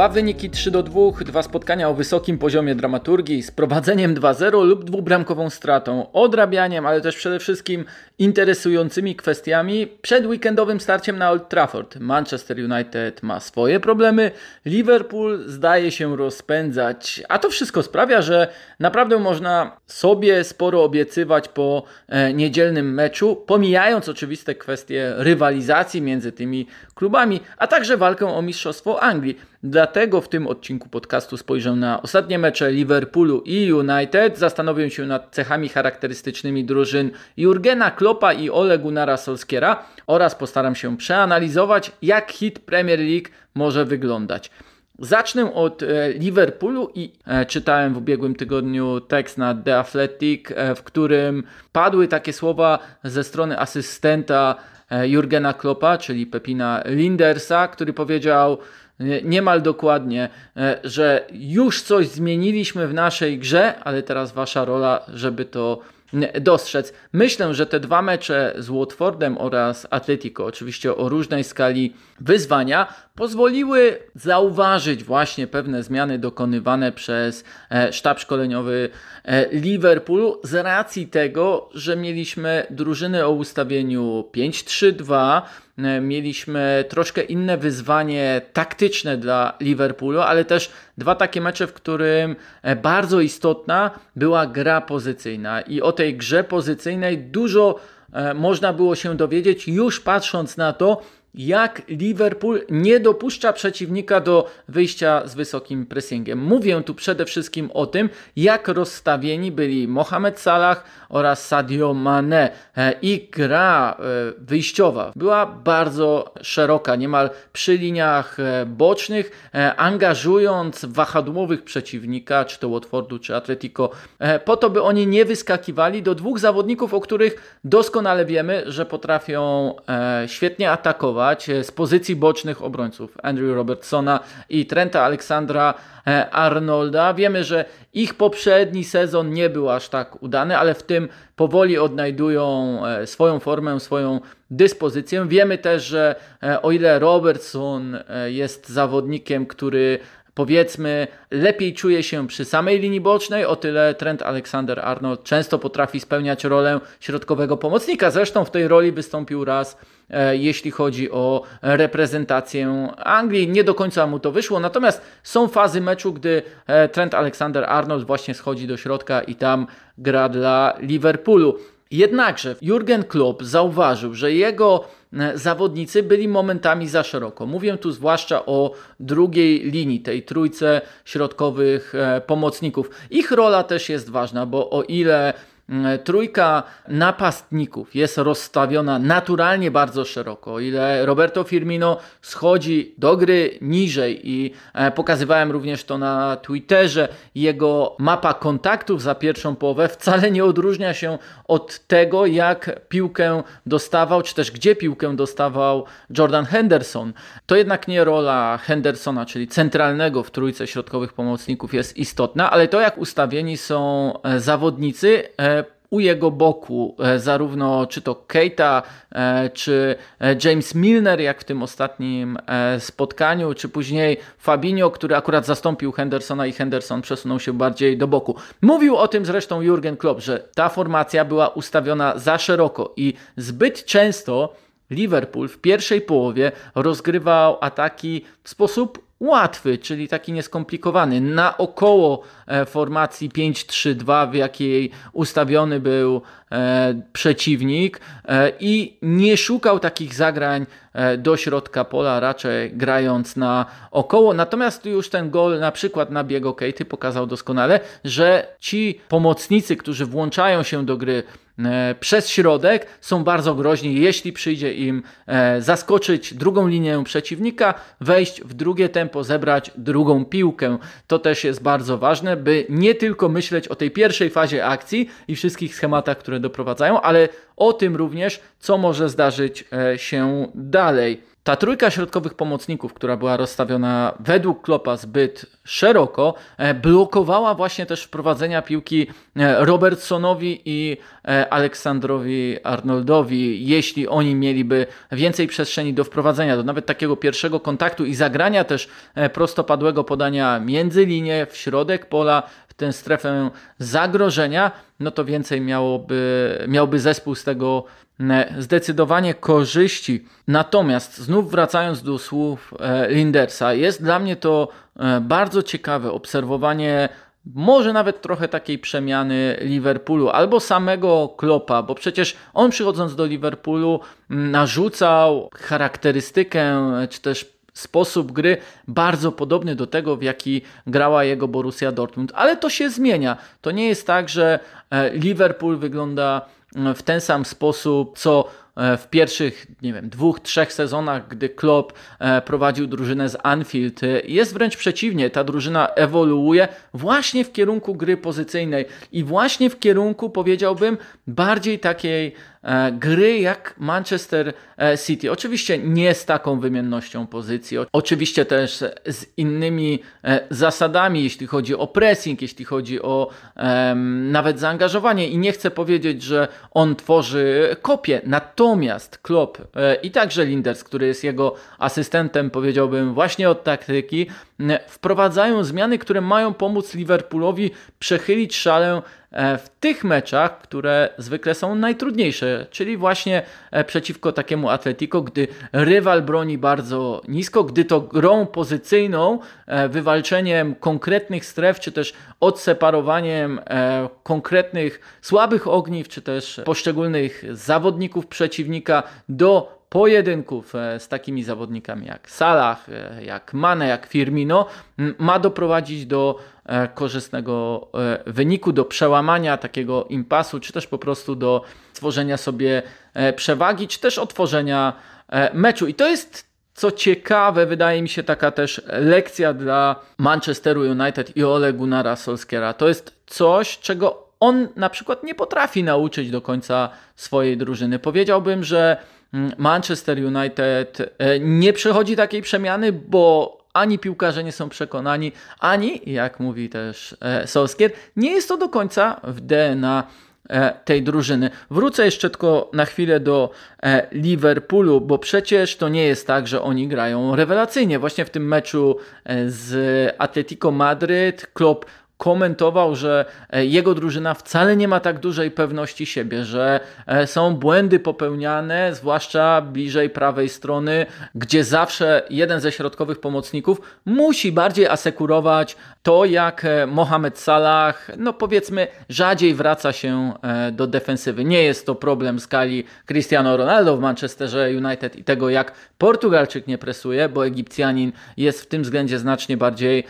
Dwa wyniki 3 do 2, dwa spotkania o wysokim poziomie dramaturgii z prowadzeniem 2-0 lub dwubramkową stratą, odrabianiem, ale też przede wszystkim interesującymi kwestiami przed weekendowym starciem na Old Trafford. Manchester United ma swoje problemy, Liverpool zdaje się rozpędzać, a to wszystko sprawia, że naprawdę można sobie sporo obiecywać po e, niedzielnym meczu, pomijając oczywiste kwestie rywalizacji między tymi klubami, a także walkę o Mistrzostwo Anglii. Dlatego w tym odcinku podcastu spojrzę na ostatnie mecze Liverpoolu i United, zastanowię się nad cechami charakterystycznymi drużyn Jurgena Kloppa i Ole Gunnara Solskiera oraz postaram się przeanalizować, jak hit Premier League może wyglądać. Zacznę od e, Liverpoolu i e, czytałem w ubiegłym tygodniu tekst na The Athletic, e, w którym padły takie słowa ze strony asystenta Jurgena Kloppa, czyli Pepina Lindersa, który powiedział, niemal dokładnie, e, że już coś zmieniliśmy w naszej grze, ale teraz wasza rola, żeby to dostrzec. Myślę, że te dwa mecze z Watfordem oraz Atletico, oczywiście o różnej skali wyzwania, pozwoliły zauważyć właśnie pewne zmiany dokonywane przez e, sztab szkoleniowy e, Liverpoolu z racji tego, że mieliśmy drużyny o ustawieniu 5-3-2, e, mieliśmy troszkę inne wyzwanie taktyczne dla Liverpoolu, ale też dwa takie mecze, w którym bardzo istotna była gra pozycyjna. I o tej grze pozycyjnej dużo można było się dowiedzieć już patrząc na to, jak Liverpool nie dopuszcza przeciwnika do wyjścia z wysokim pressingiem. Mówię tu przede wszystkim o tym, jak rozstawieni byli Mohamed Salah oraz Sadio Mane. E, Ich gra e, wyjściowa była bardzo szeroka, niemal przy liniach e, bocznych, angażując wahadłowych przeciwnika, czy to Watfordu, czy Atletico, po to, by oni nie wyskakiwali do dwóch zawodników, o których doskonale wiemy, że potrafią świetnie atakować E, z pozycji bocznych obrońców Andrew Robertsona i Trenta Aleksandra e, Arnolda. Wiemy, że ich poprzedni sezon nie był aż tak udany, ale w tym powoli odnajdują e, swoją formę, swoją dyspozycję. Wiemy też, że o ile Robertson jest zawodnikiem, który powiedzmy, lepiej czuje się przy samej linii bocznej, o tyle Trent Alexander-Arnold często potrafi spełniać rolę środkowego pomocnika. Zresztą w tej roli wystąpił raz, e, jeśli chodzi o reprezentację Anglii. Nie do końca mu to wyszło, natomiast są fazy meczu, gdy e, Trent Alexander-Arnold właśnie schodzi do środka i tam gra dla Liverpoolu. Jednakże Jurgen Klopp zauważył, że jego e, zawodnicy byli momentami za szeroko. Mówię tu zwłaszcza o drugiej linii, tej trójce środkowych e, pomocników. Ich rola też jest ważna, bo o ile trójka napastników jest rozstawiona naturalnie bardzo szeroko. O ile Roberto Firmino schodzi do gry niżej i e, pokazywałem również to na Twitterze, jego mapa kontaktów za pierwszą połowę wcale nie odróżnia się od tego, jak piłkę dostawał, czy też gdzie piłkę dostawał Jordan Henderson. To jednak nie rola Hendersona, czyli centralnego w trójce środkowych pomocników jest istotna, ale to jak ustawieni są e, zawodnicy e, u jego boku e, zarówno czy to Keita, e, czy e, James Milner, jak w tym ostatnim spotkaniu, czy później Fabinho, który akurat zastąpił Hendersona i Henderson przesunął się bardziej do boku. Mówił o tym zresztą Jurgen Klopp, że ta formacja była ustawiona za szeroko i zbyt często Liverpool w pierwszej połowie rozgrywał ataki w sposób łatwy, czyli taki nieskomplikowany, na około e, formacji 5-3-2, w jakiej ustawiony był e, przeciwnik e, i nie szukał takich zagrań do środka pola, raczej grając na około. Natomiast już ten gol na przykład na biegu Kejty pokazał doskonale, że ci pomocnicy, którzy włączają się do gry przez środek są bardzo groźni, jeśli przyjdzie im zaskoczyć drugą linię przeciwnika, wejść w drugie tempo, zebrać drugą piłkę. To też jest bardzo ważne, by nie tylko myśleć o tej pierwszej fazie akcji i wszystkich schematach, które doprowadzają, ale o tym również, co może zdarzyć się dalej. Ta trójka środkowych pomocników, która była rozstawiona według Klopa zbyt szeroko, e, blokowała właśnie też wprowadzenia piłki e, Robertsonowi i e, Aleksandrowi Arnoldowi, jeśli oni mieliby więcej przestrzeni do wprowadzenia, do nawet takiego pierwszego kontaktu i zagrania też prostopadłego podania między linię, w środek pola, tę strefę zagrożenia, no to więcej miałoby, miałby zespół z tego zdecydowanie korzyści. Natomiast znów wracając do słów e, Lindersa, jest dla mnie to e, bardzo ciekawe obserwowanie może nawet trochę takiej przemiany Liverpoolu albo samego Klopa, bo przecież on przychodząc do Liverpoolu narzucał charakterystykę czy też sposób gry bardzo podobny do tego, w jaki grała jego Borussia Dortmund. Ale to się zmienia. To nie jest tak, że e, Liverpool wygląda w ten sam sposób, co e, w pierwszych, nie wiem, dwóch, trzech sezonach, gdy Klopp e, prowadził drużynę z Anfield. Jest wręcz przeciwnie, ta drużyna ewoluuje właśnie w kierunku gry pozycyjnej i właśnie w kierunku, powiedziałbym, bardziej takiej E, gry jak Manchester e, City. Oczywiście nie z taką wymiennością pozycji, oczywiście też z innymi e, zasadami, jeśli chodzi o pressing, jeśli chodzi o nawet zaangażowanie. I nie chcę powiedzieć, że on tworzy kopię, natomiast Klopp i także Linders, który jest jego asystentem, powiedziałbym właśnie od taktyki, wprowadzają zmiany, które mają pomóc Liverpoolowi przechylić szalę E, w tych meczach, które zwykle są najtrudniejsze, czyli właśnie e, przeciwko takiemu Atletico, gdy rywal broni bardzo nisko, gdy to grą pozycyjną, e, wywalczeniem konkretnych stref, czy też odseparowaniem konkretnych słabych ogniw, czy też poszczególnych zawodników przeciwnika do pojedynków e, z takimi zawodnikami jak Salah, e, jak Mane, jak Firmino ma doprowadzić do e, korzystnego wyniku, do przełamania takiego impasu, czy też po prostu do stworzenia sobie przewagi, czy też otworzenia meczu. I to jest co ciekawe, wydaje mi się taka też lekcja dla Manchesteru United i Ole Gunnara Solskiera. To jest coś, czego on na przykład nie potrafi nauczyć do końca swojej drużyny. Powiedziałbym, że Manchester United e, nie przechodzi takiej przemiany, bo ani piłkarze nie są przekonani, ani, jak mówi też e, Solskier, nie jest to do końca w DNA e, tej drużyny. Wrócę jeszcze tylko na chwilę do Liverpoolu, bo przecież to nie jest tak, że oni grają rewelacyjnie. Właśnie w tym meczu z Atletico Madryt Klopp komentował, że e, jego drużyna wcale nie ma tak dużej pewności siebie, że e, są błędy popełniane, zwłaszcza bliżej prawej strony, gdzie zawsze jeden ze środkowych pomocników musi bardziej asekurować to, jak e, Mohamed Salah, no powiedzmy, rzadziej wraca się do defensywy. Nie jest to problem skali Cristiano Ronaldo w Manchesterze United i tego, jak Portugalczyk nie presuje, bo Egipcjanin jest w tym względzie znacznie bardziej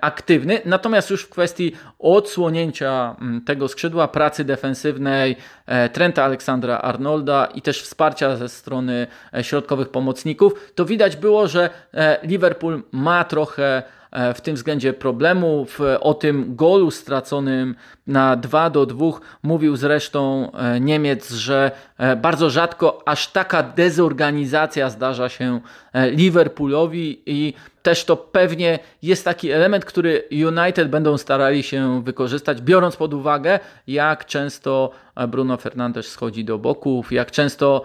aktywny. Natomiast już w kwestii odsłonięcia tego skrzydła, pracy defensywnej e, Trenta Aleksandra Arnolda i też wsparcia ze strony e, środkowych pomocników, to widać było, że e, Liverpool ma trochę E, w tym względzie problemów. O tym golu straconym na 2 do 2 mówił zresztą e, Niemiec, że e, bardzo rzadko aż taka dezorganizacja zdarza się Liverpoolowi i też to pewnie jest taki element, który United będą starali się wykorzystać, biorąc pod uwagę, jak często Bruno Fernandes schodzi do boków, jak często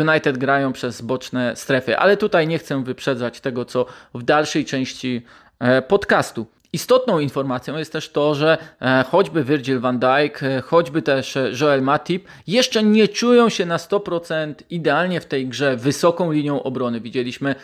United grają przez boczne strefy. Ale tutaj nie chcę wyprzedzać tego, co w dalszej części E, podcastu. Istotną informacją jest też to, że e, choćby Virgil van Dijk, e, choćby też Joel Matip jeszcze nie czują się na 100% idealnie w tej grze wysoką linią obrony. Widzieliśmy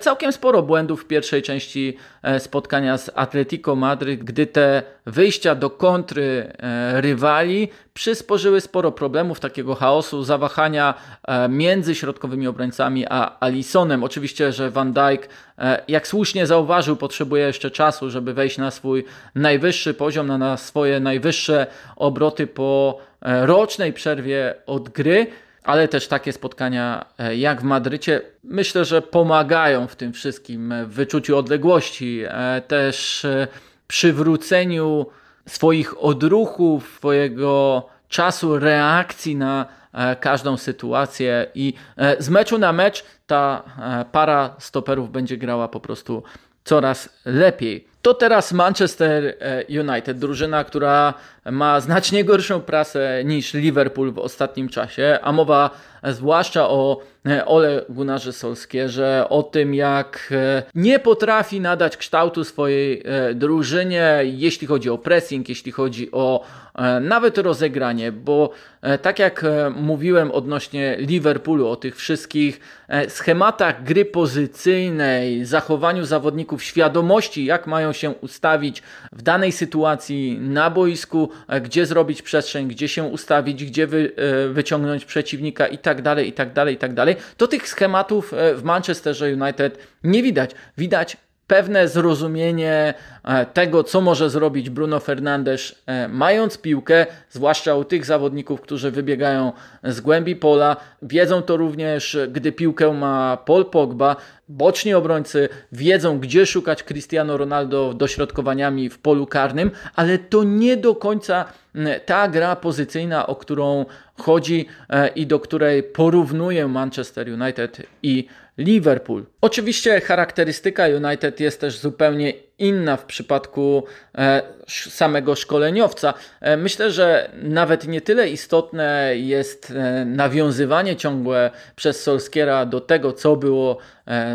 całkiem sporo błędów w pierwszej części spotkania z Atletico Madryt, gdy te wyjścia do kontry rywali przysporzyły sporo problemów, takiego chaosu, zawahania e, między środkowymi obrońcami a Alisonem. Oczywiście, że Van Dijk, e, jak słusznie zauważył, potrzebuje jeszcze czasu, żeby wejść na swój najwyższy poziom, na, na swoje najwyższe obroty po e, rocznej przerwie od gry ale też takie spotkania jak w Madrycie myślę, że pomagają w tym wszystkim, w wyczuciu odległości, też przywróceniu swoich odruchów, swojego czasu reakcji na e, każdą sytuację i e, z meczu na mecz ta e, para stoperów będzie grała po prostu coraz lepiej. To teraz Manchester United, drużyna, która ma znacznie gorszą prasę niż Liverpool w ostatnim czasie, a mowa zwłaszcza o e, Ole Gunnarze Solskierze, o tym jak e, nie potrafi nadać kształtu swojej e, drużynie, jeśli chodzi o pressing, jeśli chodzi o nawet rozegranie, bo tak jak mówiłem odnośnie Liverpoolu, o tych wszystkich schematach gry pozycyjnej, zachowaniu zawodników, świadomości, jak mają się ustawić w danej sytuacji na boisku, gdzie zrobić przestrzeń, gdzie się ustawić, gdzie wy, wyciągnąć przeciwnika i tak dalej, i tak dalej, i tak dalej, to tych schematów e, w Manchesterze United nie widać. Widać pewne zrozumienie e, tego, co może zrobić Bruno Fernandes, e, mając piłkę, zwłaszcza u tych zawodników, którzy wybiegają z głębi pola. Wiedzą to również, gdy piłkę ma Paul Pogba. Boczni obrońcy wiedzą, gdzie szukać Cristiano Ronaldo dośrodkowaniami w polu karnym, ale to nie do końca ta gra pozycyjna, o którą chodzi e, i do której porównuje Manchester United i Liverpool. Oczywiście charakterystyka United jest też zupełnie inna w przypadku e, samego szkoleniowca. E, myślę, że nawet nie tyle istotne jest nawiązywanie ciągłe przez Solskiera do tego, co było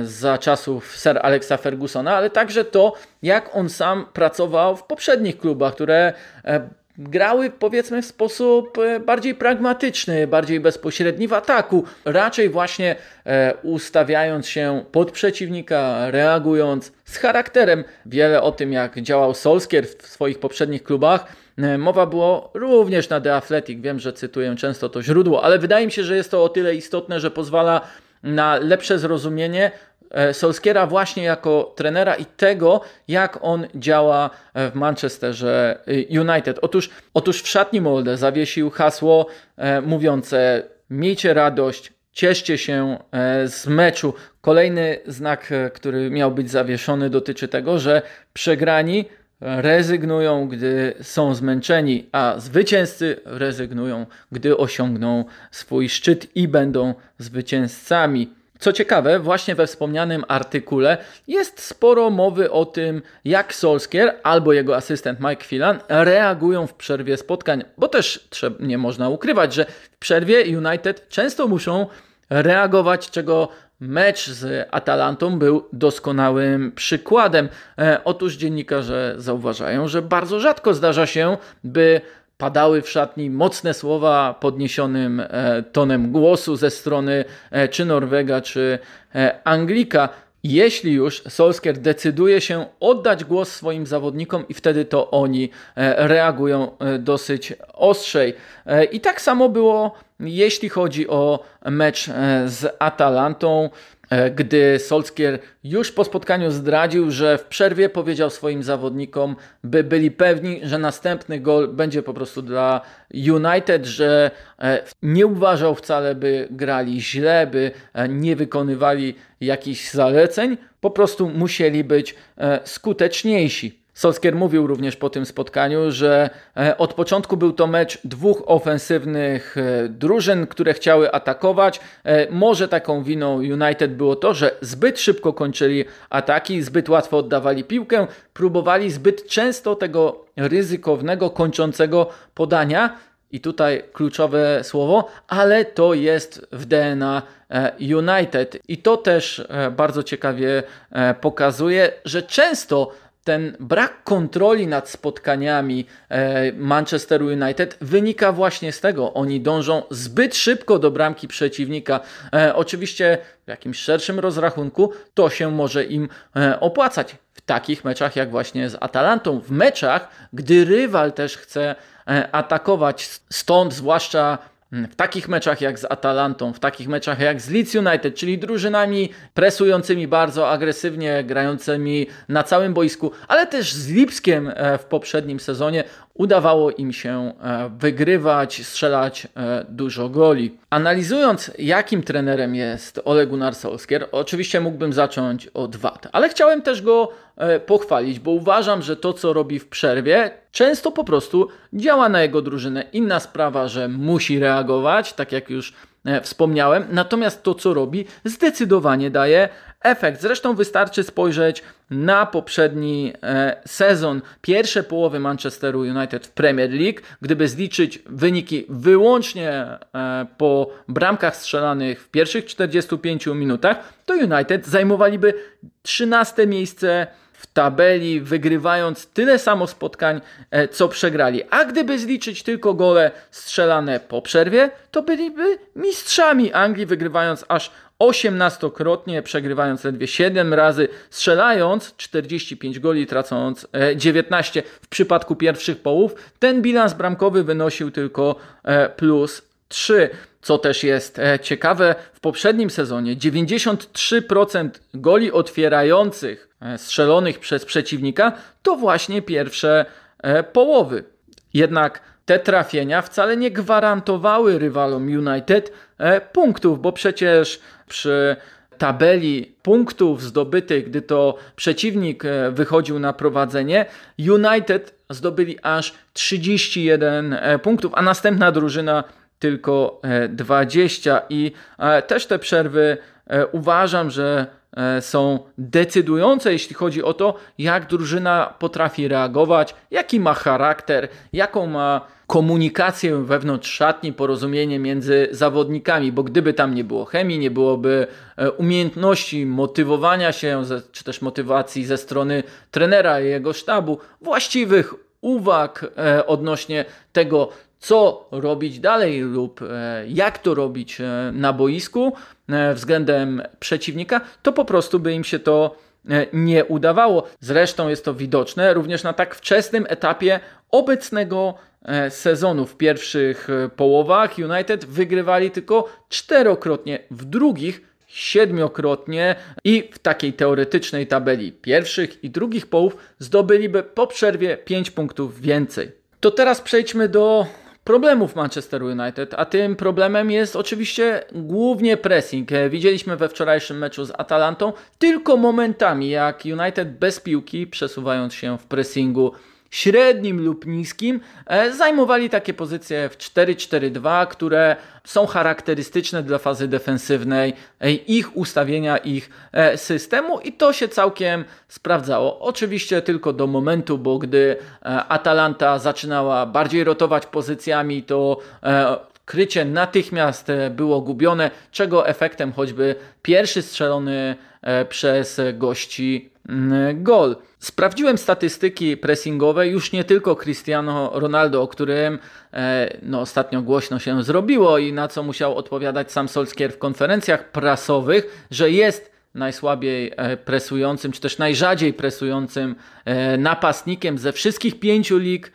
za czasów Sir Alexa Fergusona, ale także to, jak on sam pracował w poprzednich klubach, które grały powiedzmy w sposób e, bardziej pragmatyczny, bardziej bezpośredni w ataku, raczej właśnie e, ustawiając się pod przeciwnika, reagując z charakterem. Wiele o tym, jak działał Solskier w swoich poprzednich klubach, e, mowa było również na The Athletic. Wiem, że cytuję często to źródło, ale wydaje mi się, że jest to o tyle istotne, że pozwala na lepsze zrozumienie Solskiera właśnie jako trenera i tego, jak on działa e, w Manchesterze e, United. Otóż, otóż w szatni Molde zawiesił hasło mówiące miejcie radość, cieszcie się z meczu. Kolejny znak, który miał być zawieszony, dotyczy tego, że przegrani rezygnują, gdy są zmęczeni, a zwycięzcy rezygnują, gdy osiągną swój szczyt i będą zwycięzcami. Co ciekawe, właśnie we wspomnianym artykule jest sporo mowy o tym, jak Solskier albo jego asystent Mike Phelan reagują w przerwie spotkań, bo też nie można ukrywać, że w przerwie United często muszą reagować, czego mecz z Atalantą był doskonałym przykładem. E, otóż dziennikarze zauważają, że bardzo rzadko zdarza się, by padały w szatni mocne słowa podniesionym e, tonem głosu ze strony e, czy Norwega, czy e, Anglika. Jeśli już Solskjaer decyduje się oddać głos swoim zawodnikom i wtedy to oni reagują dosyć ostrzej. I tak samo było, jeśli chodzi o mecz z Atalantą. E, gdy Solskier już po spotkaniu zdradził, że w przerwie powiedział swoim zawodnikom, by byli pewni, że następny gol będzie po prostu dla United, że e, nie uważał wcale, by grali źle, by e, nie wykonywali jakichś zaleceń, po prostu musieli być skuteczniejsi. Solskier mówił również po tym spotkaniu, że e, od początku był to mecz dwóch ofensywnych e, drużyn, które chciały atakować. E, może taką winą United było to, że zbyt szybko kończyli ataki, zbyt łatwo oddawali piłkę, próbowali zbyt często tego ryzykownego, kończącego podania. I tutaj kluczowe słowo, ale to jest w DNA United. I to też bardzo ciekawie pokazuje, że często ten brak kontroli nad spotkaniami e, Manchesteru United wynika właśnie z tego. Oni dążą zbyt szybko do bramki przeciwnika. E, oczywiście w jakimś szerszym rozrachunku to się może im e, opłacać. W takich meczach jak właśnie z Atalantą, w meczach, gdy rywal też chce atakować, stąd zwłaszcza w takich meczach jak z Atalantą, w takich meczach jak z Leeds United, czyli drużynami presującymi bardzo agresywnie, grającymi na całym boisku, ale też z Lipskiem e, w poprzednim sezonie udawało im się e, wygrywać, strzelać e, dużo goli. Analizując, jakim trenerem jest Ole Gunnar Solskjaer, oczywiście mógłbym zacząć od wad, ale chciałem też go e, pochwalić, bo uważam, że to, co robi w przerwie, często po prostu działa na jego drużynę. Inna sprawa, że musi reagować, tak jak już wspomniałem, natomiast to, co robi, zdecydowanie daje efekt. Zresztą wystarczy spojrzeć na poprzedni e, sezon, pierwsze połowy Manchesteru United w Premier League. Gdyby zliczyć wyniki wyłącznie e, po bramkach strzelanych w pierwszych 45 minutach, to United zajmowaliby 13 miejsce w tabeli, wygrywając tyle samo spotkań, e, co przegrali. A gdyby zliczyć tylko gole strzelane po przerwie, to byliby mistrzami Anglii, wygrywając aż 18-krotnie, przegrywając ledwie 7 razy, strzelając 45 goli, tracąc 19 e, w przypadku pierwszych połów. Ten bilans bramkowy wynosił tylko e, plus 3. Co też jest e, ciekawe, w poprzednim sezonie 93% goli otwierających strzelonych przez przeciwnika to właśnie pierwsze połowy. Jednak te trafienia wcale nie gwarantowały rywalom United punktów, bo przecież przy tabeli punktów zdobytych, gdy to przeciwnik e, wychodził na prowadzenie, United zdobyli aż 31 e, punktów, a następna drużyna tylko 20 e, i też te przerwy uważam, że są decydujące, jeśli chodzi o to, jak drużyna potrafi reagować, jaki ma charakter, jaką ma komunikację wewnątrz szatni, porozumienie między zawodnikami, bo gdyby tam nie było chemii, nie byłoby e, umiejętności motywowania się, czy też motywacji ze strony trenera i jego sztabu, właściwych uwag e, odnośnie tego, co robić dalej lub e, jak to robić na boisku względem przeciwnika, to po prostu by im się to nie udawało. Zresztą jest to widoczne również na tak wczesnym etapie obecnego E, sezonu w pierwszych e, połowach United wygrywali tylko czterokrotnie, w drugich siedmiokrotnie i w takiej teoretycznej tabeli pierwszych i drugich połów zdobyliby po przerwie 5 punktów więcej. To teraz przejdźmy do problemów Manchester United, a tym problemem jest oczywiście głównie pressing. Widzieliśmy we wczorajszym meczu z Atalantą tylko momentami, jak United bez piłki, przesuwając się w pressingu średnim lub niskim, e, zajmowali takie pozycje w 4-4-2, które są charakterystyczne dla fazy defensywnej, e, ich ustawienia, ich e, systemu i to się całkiem sprawdzało. Oczywiście tylko do momentu, bo gdy Atalanta zaczynała bardziej rotować pozycjami, to krycie natychmiast było gubione, czego efektem choćby pierwszy strzelony przez gości gol. Sprawdziłem statystyki pressingowe już nie tylko Cristiano Ronaldo, o którym e, no, ostatnio głośno się zrobiło i na co musiał odpowiadać sam Solskier w konferencjach prasowych, że jest najsłabiej e, presującym, czy też najrzadziej presującym e, napastnikiem ze wszystkich pięciu lig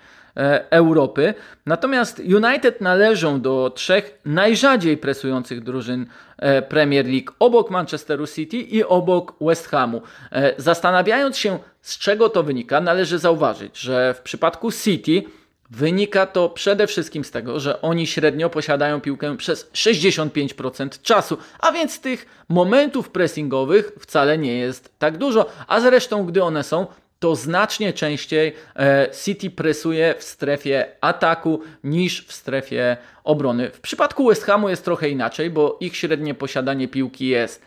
Europy. Natomiast United należą do trzech najrzadziej presujących drużyn e, Premier League obok Manchesteru City i obok West Hamu. E, zastanawiając się, z czego to wynika, należy zauważyć, że w przypadku City Wynika to przede wszystkim z tego, że oni średnio posiadają piłkę przez 65% czasu, a więc tych momentów pressingowych wcale nie jest tak dużo, a zresztą gdy one są, to znacznie częściej e, City presuje w strefie ataku niż w strefie obrony. W przypadku West Hamu jest trochę inaczej, bo ich średnie posiadanie piłki jest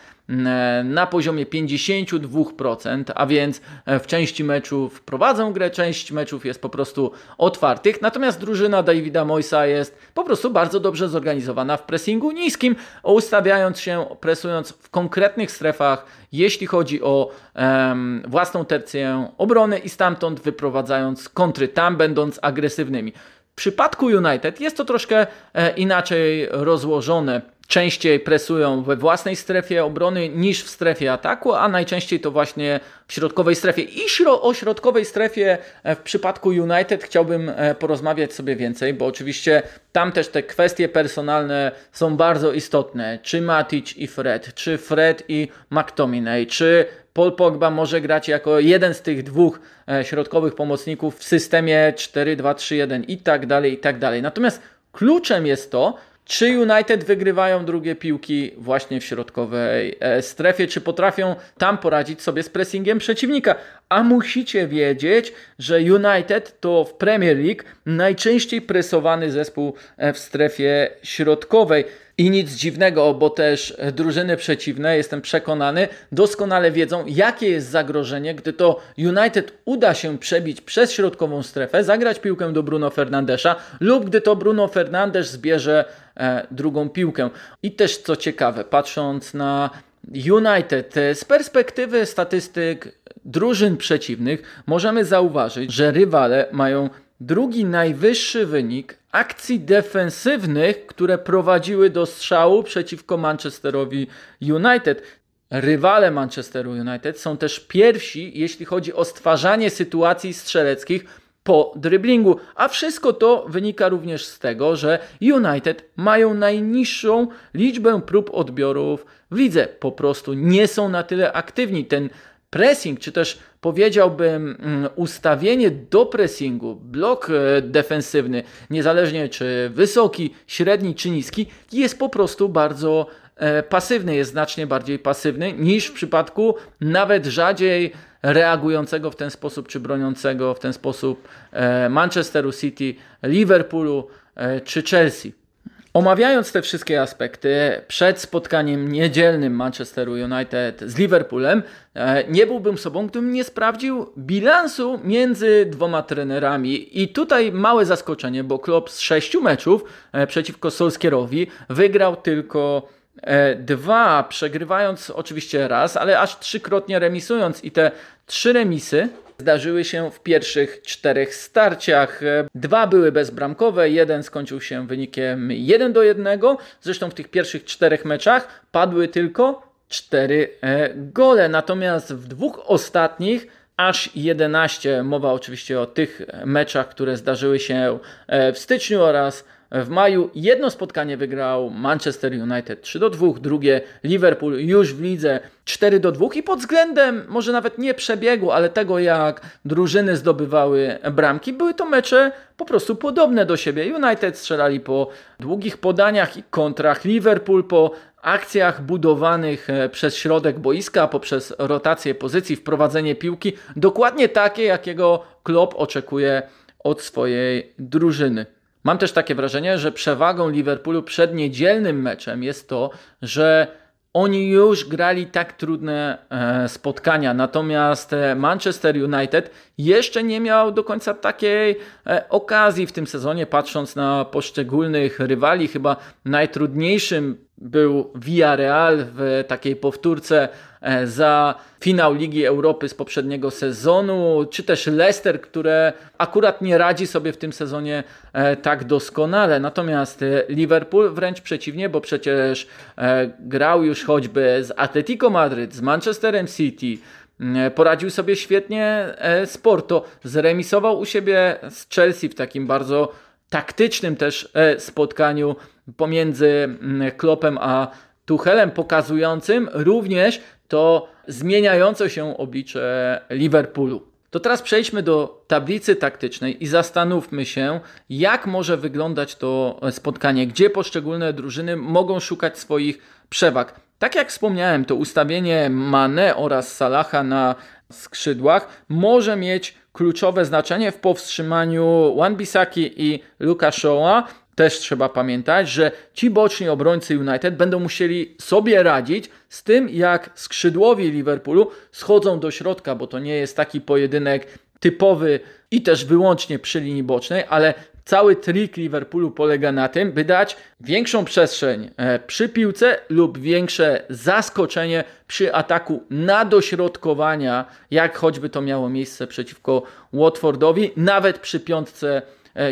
na poziomie 52%, a więc w części meczów prowadzą grę, część meczów jest po prostu otwartych. Natomiast drużyna Davida Moisa jest po prostu bardzo dobrze zorganizowana w pressingu niskim, ustawiając się, presując w konkretnych strefach, jeśli chodzi o um, własną tercję obrony i stamtąd wyprowadzając kontry tam, będąc agresywnymi. W przypadku United jest to troszkę e, inaczej rozłożone. Częściej presują we własnej strefie obrony niż w strefie ataku, a najczęściej to właśnie w środkowej strefie. I o środkowej strefie e, w przypadku United chciałbym e, porozmawiać sobie więcej, bo oczywiście tam też te kwestie personalne są bardzo istotne. Czy Matic i Fred, czy Fred i McTominay, czy Paul Pogba może grać jako jeden z tych dwóch e, środkowych pomocników w systemie 4-2-3-1 i tak dalej, i tak dalej. Natomiast kluczem jest to, czy United wygrywają drugie piłki właśnie w środkowej e, strefie? Czy potrafią tam poradzić sobie z pressingiem przeciwnika? A musicie wiedzieć, że United to w Premier League najczęściej presowany zespół e, w strefie środkowej. I nic dziwnego, bo też drużyny przeciwne, jestem przekonany, doskonale wiedzą, jakie jest zagrożenie, gdy to United uda się przebić przez środkową strefę, zagrać piłkę do Bruno Fernandesza lub gdy to Bruno Fernandes zbierze e, drugą piłkę. I też co ciekawe, patrząc na United z perspektywy statystyk drużyn przeciwnych, możemy zauważyć, że rywale mają drugi najwyższy wynik akcji defensywnych, które prowadziły do strzału przeciwko Manchesterowi United. Rywale Manchesteru United są też pierwsi, jeśli chodzi o stwarzanie sytuacji strzeleckich po dryblingu, a wszystko to wynika również z tego, że United mają najniższą liczbę prób odbiorów w lidze. Po prostu nie są na tyle aktywni. Ten pressing, czy też powiedziałbym mm, ustawienie do pressingu, blok e, defensywny, niezależnie czy wysoki, średni czy niski, jest po prostu bardzo e, pasywny, jest znacznie bardziej pasywny niż w przypadku nawet rzadziej reagującego w ten sposób, czy broniącego w ten sposób e, Manchesteru City, Liverpoolu czy Chelsea. Omawiając te wszystkie aspekty przed spotkaniem niedzielnym Manchesteru United z Liverpoolem, e, nie byłbym sobą, gdybym nie sprawdził bilansu między dwoma trenerami. I tutaj małe zaskoczenie, bo Klopp z sześciu meczów e, przeciwko Solskierowi wygrał tylko e, dwa, przegrywając oczywiście raz, ale aż trzykrotnie remisując i te trzy remisy zdarzyły się w pierwszych czterech starciach. Dwa były bezbramkowe, jeden skończył się wynikiem 1 do 1. Zresztą w tych pierwszych czterech meczach padły tylko cztery e, gole. Natomiast w dwóch ostatnich aż 11. Mowa oczywiście o tych meczach, które zdarzyły się e, w styczniu oraz w maju jedno spotkanie wygrał Manchester United 3 do 2, drugie Liverpool już w lidze 4 do 2 i pod względem może nawet nie przebiegu, ale tego jak drużyny zdobywały bramki, były to mecze po prostu podobne do siebie. United strzelali po długich podaniach i kontrach, Liverpool po akcjach budowanych e, przez środek boiska, poprzez rotację pozycji, wprowadzenie piłki, dokładnie takie, jakiego Klopp oczekuje od swojej drużyny. Mam też takie wrażenie, że przewagą Liverpoolu przed niedzielnym meczem jest to, że oni już grali tak trudne e, spotkania, natomiast e, Manchester United jeszcze nie miał do końca takiej e, okazji w tym sezonie, patrząc na poszczególnych rywali. Chyba najtrudniejszym był Villarreal w takiej powtórce e, za finał Ligi Europy z poprzedniego sezonu, czy też Leicester, które akurat nie radzi sobie w tym sezonie e, tak doskonale. Natomiast e, Liverpool wręcz przeciwnie, bo przecież grał już choćby z Atletico Madryt, z Manchesterem City, poradził sobie świetnie z Porto, zremisował u siebie z Chelsea w takim bardzo taktycznym też spotkaniu pomiędzy mm, Klopem a Tuchelem, pokazującym również to zmieniające się oblicze Liverpoolu. To teraz przejdźmy do tablicy taktycznej i zastanówmy się, jak może wyglądać to spotkanie, gdzie poszczególne drużyny mogą szukać swoich przewag. Tak jak wspomniałem, to ustawienie Mane oraz Salaha na skrzydłach może mieć kluczowe znaczenie w powstrzymaniu Wan-Bissaki i Luka Shaw'a też trzeba pamiętać, że ci boczni obrońcy United będą musieli sobie radzić z tym, jak skrzydłowi Liverpoolu schodzą do środka, bo to nie jest taki pojedynek typowy i też wyłącznie przy linii bocznej, ale cały trik Liverpoolu polega na tym, by dać większą przestrzeń e, przy piłce lub większe zaskoczenie przy ataku na dośrodkowania, jak choćby to miało miejsce przeciwko Watfordowi, nawet przy piątce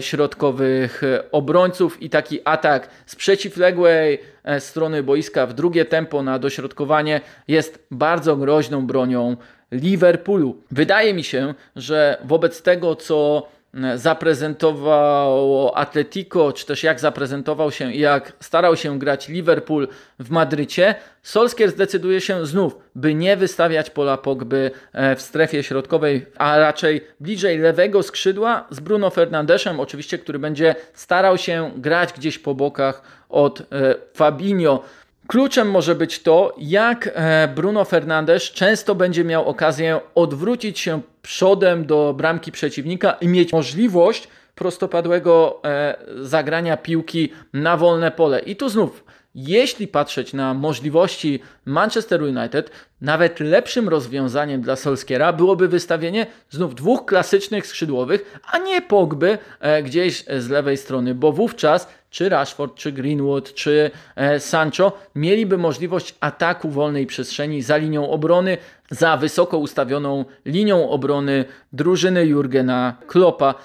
środkowych e, obrońców i taki atak z przeciwległej strony boiska w drugie tempo na dośrodkowanie jest bardzo groźną bronią Liverpoolu. Wydaje mi się, że wobec tego, co zaprezentowało Atletico, czy też jak zaprezentował się i jak starał się grać Liverpool w Madrycie, Solskier zdecyduje się znów, by nie wystawiać pola Pogby e, w strefie środkowej, a raczej bliżej lewego skrzydła z Bruno Fernandeszem, oczywiście, który będzie starał się grać gdzieś po bokach od e, Fabinho. Kluczem może być to, jak e, Bruno Fernandes często będzie miał okazję odwrócić się przodem do bramki przeciwnika i mieć możliwość prostopadłego e, zagrania piłki na wolne pole. I tu znów jeśli patrzeć na możliwości Manchester United, nawet lepszym rozwiązaniem dla Solskiera byłoby wystawienie znów dwóch klasycznych skrzydłowych, a nie Pogby e, gdzieś z lewej strony, bo wówczas czy Rashford, czy Greenwood, czy e, Sancho mieliby możliwość ataku wolnej przestrzeni za linią obrony, za wysoko ustawioną linią obrony drużyny Jurgena Kloppa.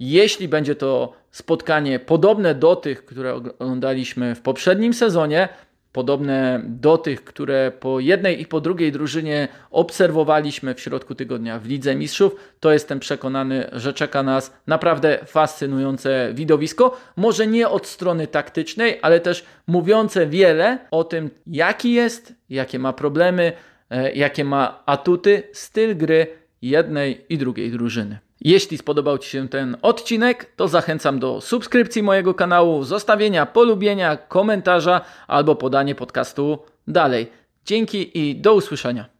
Jeśli będzie to spotkanie podobne do tych, które oglądaliśmy w poprzednim sezonie, podobne do tych, które po jednej i po drugiej drużynie obserwowaliśmy w środku tygodnia w Lidze Mistrzów, to jestem przekonany, że czeka nas naprawdę fascynujące widowisko. Może nie od strony taktycznej, ale też mówiące wiele o tym, jaki jest, jakie ma problemy, e, jakie ma atuty, styl gry jednej i drugiej drużyny. Jeśli spodobał Ci się ten odcinek, to zachęcam do subskrypcji mojego kanału, zostawienia polubienia, komentarza albo podanie podcastu dalej. Dzięki i do usłyszenia.